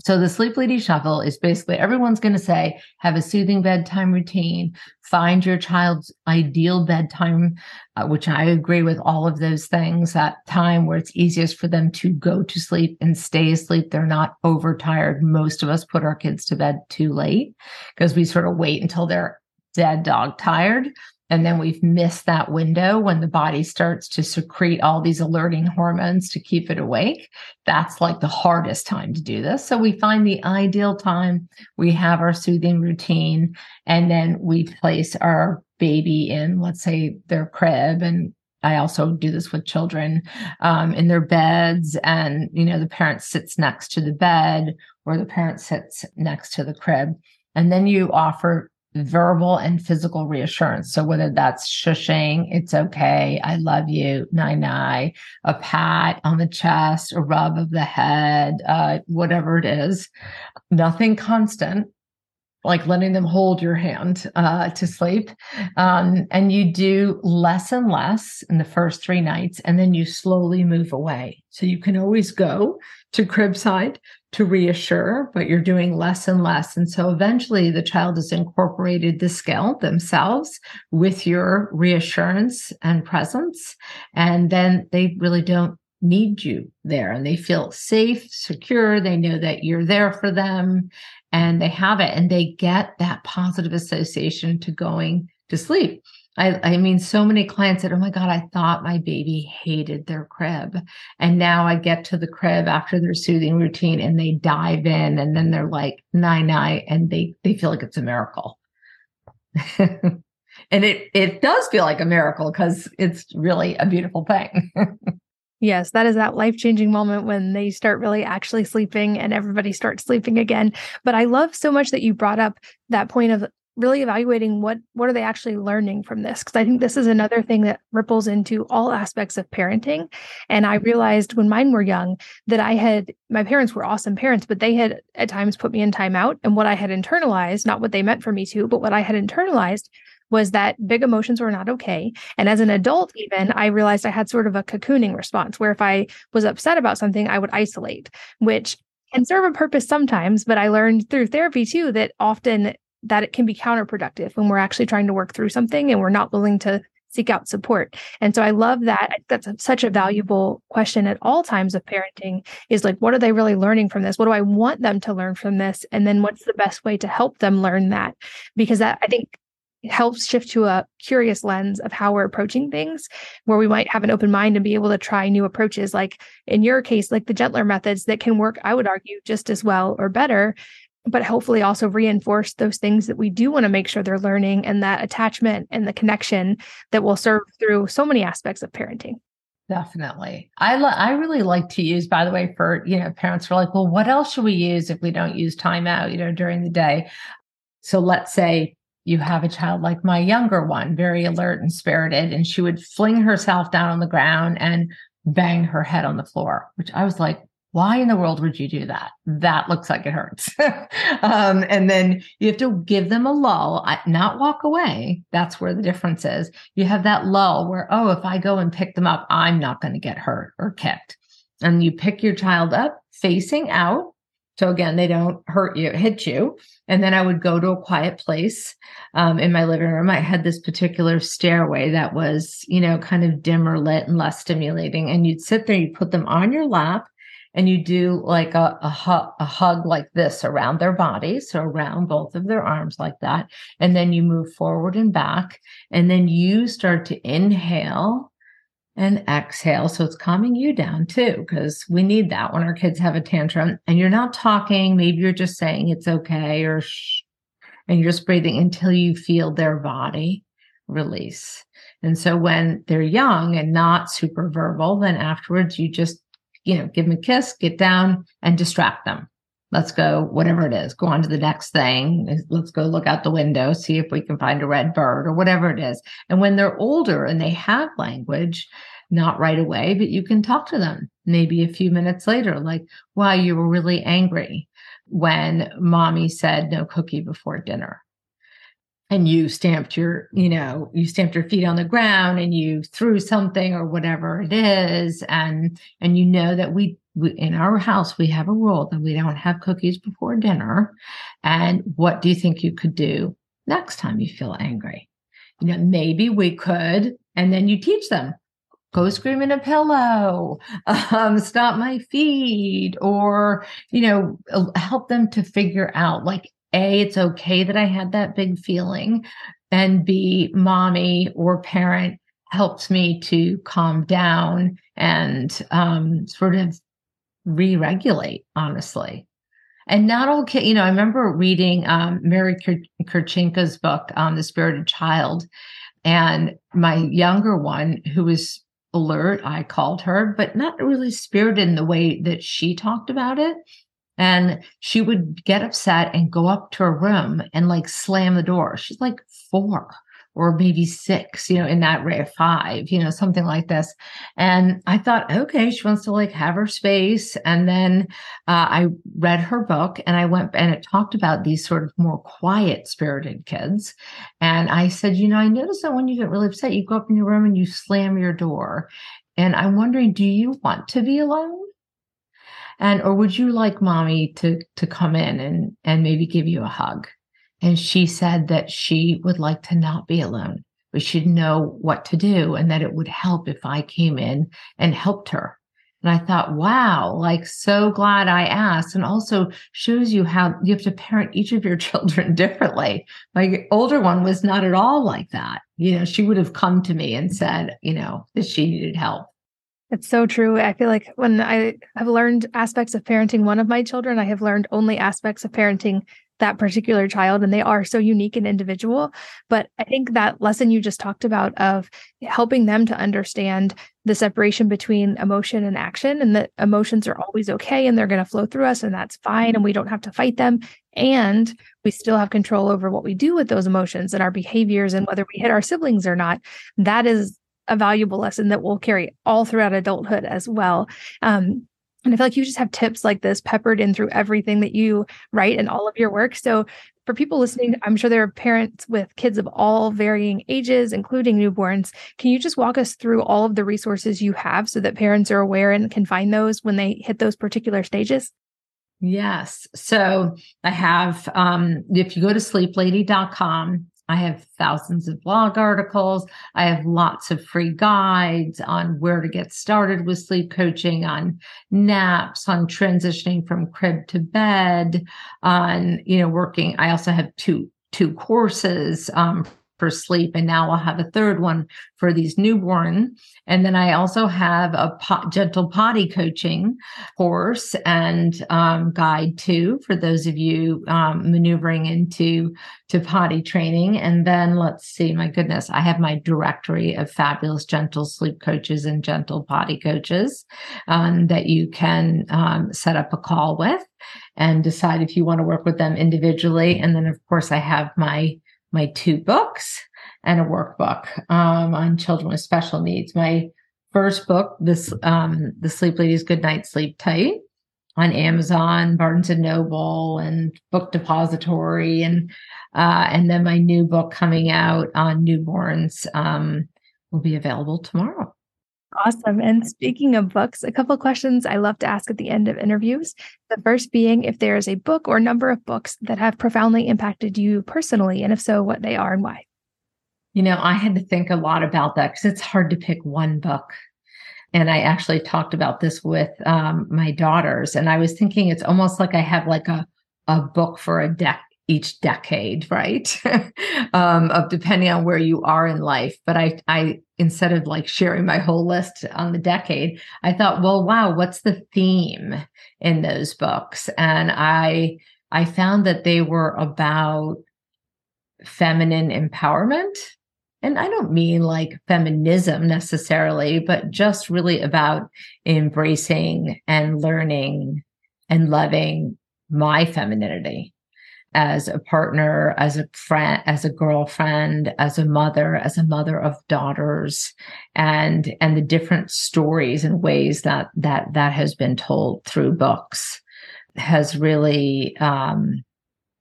So the sleep lady shuffle is basically everyone's going to say, have a soothing bedtime routine, find your child's ideal bedtime, uh, which I agree with all of those things, that time where it's easiest for them to go to sleep and stay asleep. They're not overtired. Most of us put our kids to bed too late because we sort of wait until they're dead dog tired and then we've missed that window when the body starts to secrete all these alerting hormones to keep it awake. That's like the hardest time to do this. So we find the ideal time. We have our soothing routine, and then we place our baby in, let's say, their crib. And I also do this with children um, in their beds, and you know the parent sits next to the bed, or the parent sits next to the crib, and then you offer verbal and physical reassurance. So whether that's shushing, it's okay, I love you, nine nine, a pat on the chest, a rub of the head, uh, whatever it is, nothing constant. Like letting them hold your hand uh, to sleep. Um, and you do less and less in the first three nights, and then you slowly move away. So you can always go to crib side to reassure, but you're doing less and less. And so eventually the child has incorporated the skill themselves with your reassurance and presence. And then they really don't need you there and they feel safe, secure. They know that you're there for them and they have it and they get that positive association to going to sleep. I, I mean, so many clients said, Oh my God, I thought my baby hated their crib. And now I get to the crib after their soothing routine and they dive in and then they're like, nine, nine, and they, they feel like it's a miracle. and it, it does feel like a miracle because it's really a beautiful thing. Yes, that is that life changing moment when they start really actually sleeping and everybody starts sleeping again. But I love so much that you brought up that point of really evaluating what what are they actually learning from this? Because i think this is another thing that ripples into all aspects of parenting. And i mm-hmm. realized when mine were young that i had my parents were awesome parents but they had at times put me in timeout. And what i had internalized not what they meant for me to but what i had internalized was that big emotions were not okay. And as an adult, even I realized I had sort of a cocooning response where if I was upset about something, I would isolate, which can serve a purpose sometimes. But I learned through therapy too that often that it can be counterproductive when we're actually trying to work through something and we're not willing to seek out support. And so I love that. That's such a valuable question at all times of parenting is like, what are they really learning from this? What do I want them to learn from this? And then what's the best way to help them learn that? Because that I think helps shift to a curious lens of how we're approaching things where we might have an open mind and be able to try new approaches like in your case like the gentler methods that can work i would argue just as well or better but hopefully also reinforce those things that we do want to make sure they're learning and that attachment and the connection that will serve through so many aspects of parenting. Definitely. I lo- I really like to use, by the way, for, you know, parents are like, well, what else should we use if we don't use timeout, you know, during the day? So let's say you have a child like my younger one, very alert and spirited, and she would fling herself down on the ground and bang her head on the floor, which I was like, why in the world would you do that? That looks like it hurts. um, and then you have to give them a lull, not walk away. That's where the difference is. You have that lull where, oh, if I go and pick them up, I'm not going to get hurt or kicked. And you pick your child up facing out. So again, they don't hurt you, hit you. And then I would go to a quiet place um, in my living room. I had this particular stairway that was, you know, kind of dimmer lit and less stimulating. And you'd sit there, you put them on your lap and you do like a, a, a hug like this around their body. So around both of their arms like that. And then you move forward and back. And then you start to inhale and exhale. So it's calming you down too, because we need that when our kids have a tantrum and you're not talking. Maybe you're just saying it's okay or shh, and you're just breathing until you feel their body release. And so when they're young and not super verbal, then afterwards you just you know, give them a kiss, get down and distract them. Let's go, whatever it is, go on to the next thing. Let's go look out the window, see if we can find a red bird or whatever it is. And when they're older and they have language, not right away, but you can talk to them maybe a few minutes later, like, wow, you were really angry when mommy said no cookie before dinner and you stamped your you know you stamped your feet on the ground and you threw something or whatever it is and and you know that we, we in our house we have a rule that we don't have cookies before dinner and what do you think you could do next time you feel angry you know maybe we could and then you teach them go scream in a pillow um, stop my feed or you know help them to figure out like a, it's okay that I had that big feeling. And B, mommy or parent helps me to calm down and um, sort of re regulate, honestly. And not all kids, you know, I remember reading um, Mary Kurcinka's book, um, The Spirited Child, and my younger one, who was alert, I called her, but not really spirited in the way that she talked about it. And she would get upset and go up to her room and like slam the door. She's like four or maybe six, you know, in that rate of five, you know, something like this. And I thought, okay, she wants to like have her space. And then uh, I read her book and I went and it talked about these sort of more quiet spirited kids. And I said, you know, I noticed that when you get really upset, you go up in your room and you slam your door. And I'm wondering, do you want to be alone? and or would you like mommy to to come in and and maybe give you a hug and she said that she would like to not be alone but she'd know what to do and that it would help if i came in and helped her. And i thought wow like so glad i asked. And also shows you how you have to parent each of your children differently. My older one was not at all like that. You know she would have come to me and said you know that she needed help it's so true. I feel like when I have learned aspects of parenting one of my children, I have learned only aspects of parenting that particular child, and they are so unique and individual. But I think that lesson you just talked about of helping them to understand the separation between emotion and action, and that emotions are always okay and they're going to flow through us, and that's fine, and we don't have to fight them. And we still have control over what we do with those emotions and our behaviors and whether we hit our siblings or not. That is a valuable lesson that will carry all throughout adulthood as well. Um, and I feel like you just have tips like this peppered in through everything that you write and all of your work. So for people listening, I'm sure there are parents with kids of all varying ages, including newborns. Can you just walk us through all of the resources you have so that parents are aware and can find those when they hit those particular stages? Yes. So I have, um, if you go to sleeplady.com, I have thousands of blog articles. I have lots of free guides on where to get started with sleep coaching, on naps, on transitioning from crib to bed, on, you know, working. I also have two, two courses, um, for sleep. And now I'll have a third one for these newborn. And then I also have a pot, gentle potty coaching course and um, guide too for those of you um, maneuvering into to potty training. And then let's see, my goodness, I have my directory of fabulous gentle sleep coaches and gentle potty coaches um, that you can um, set up a call with and decide if you want to work with them individually. And then, of course, I have my my two books and a workbook um, on children with special needs. My first book, this um, the Sleep Lady's Good Night Sleep Tight, on Amazon, Barnes and Noble, and Book Depository, and uh, and then my new book coming out on newborns um, will be available tomorrow. Awesome. And speaking of books, a couple questions I love to ask at the end of interviews. The first being if there is a book or number of books that have profoundly impacted you personally, and if so, what they are and why. You know, I had to think a lot about that because it's hard to pick one book. And I actually talked about this with um, my daughters, and I was thinking it's almost like I have like a a book for a deck each decade, right? um, of depending on where you are in life. But I, I instead of like sharing my whole list on the decade, I thought, well, wow, what's the theme in those books? And I, I found that they were about feminine empowerment. And I don't mean like feminism necessarily, but just really about embracing and learning and loving my femininity as a partner, as a friend, as a girlfriend, as a mother, as a mother of daughters, and and the different stories and ways that that that has been told through books has really um,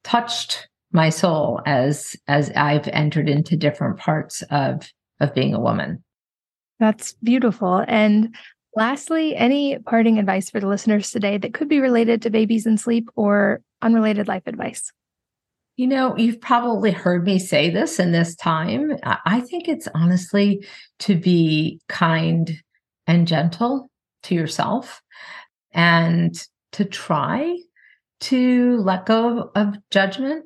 touched my soul as as I've entered into different parts of of being a woman. That's beautiful. And lastly, any parting advice for the listeners today that could be related to babies and sleep or unrelated life advice? You know, you've probably heard me say this in this time. I think it's honestly to be kind and gentle to yourself and to try to let go of judgment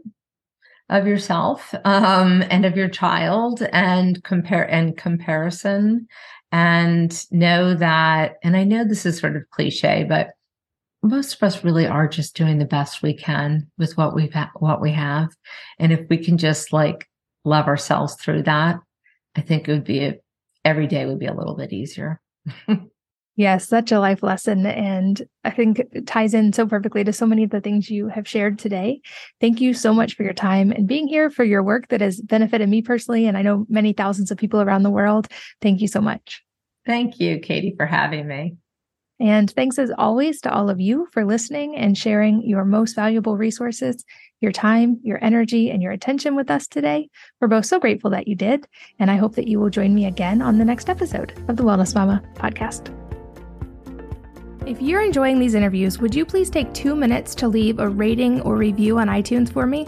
of yourself um, and of your child and compare and comparison and know that and i know this is sort of cliche but most of us really are just doing the best we can with what we've ha- what we have. And if we can just like love ourselves through that i think it would be a, every day would be a little bit easier. Yes such a life lesson and i think it ties in so perfectly to so many of the things you have shared today. Thank you so much for your time and being here for your work that has benefited me personally and i know many thousands of people around the world. Thank you so much. Thank you katie for having me and thanks as always to all of you for listening and sharing your most valuable resources, your time, your energy, and your attention with us today. We're both so grateful that you did. And I hope that you will join me again on the next episode of the Wellness Mama podcast. If you're enjoying these interviews, would you please take two minutes to leave a rating or review on iTunes for me?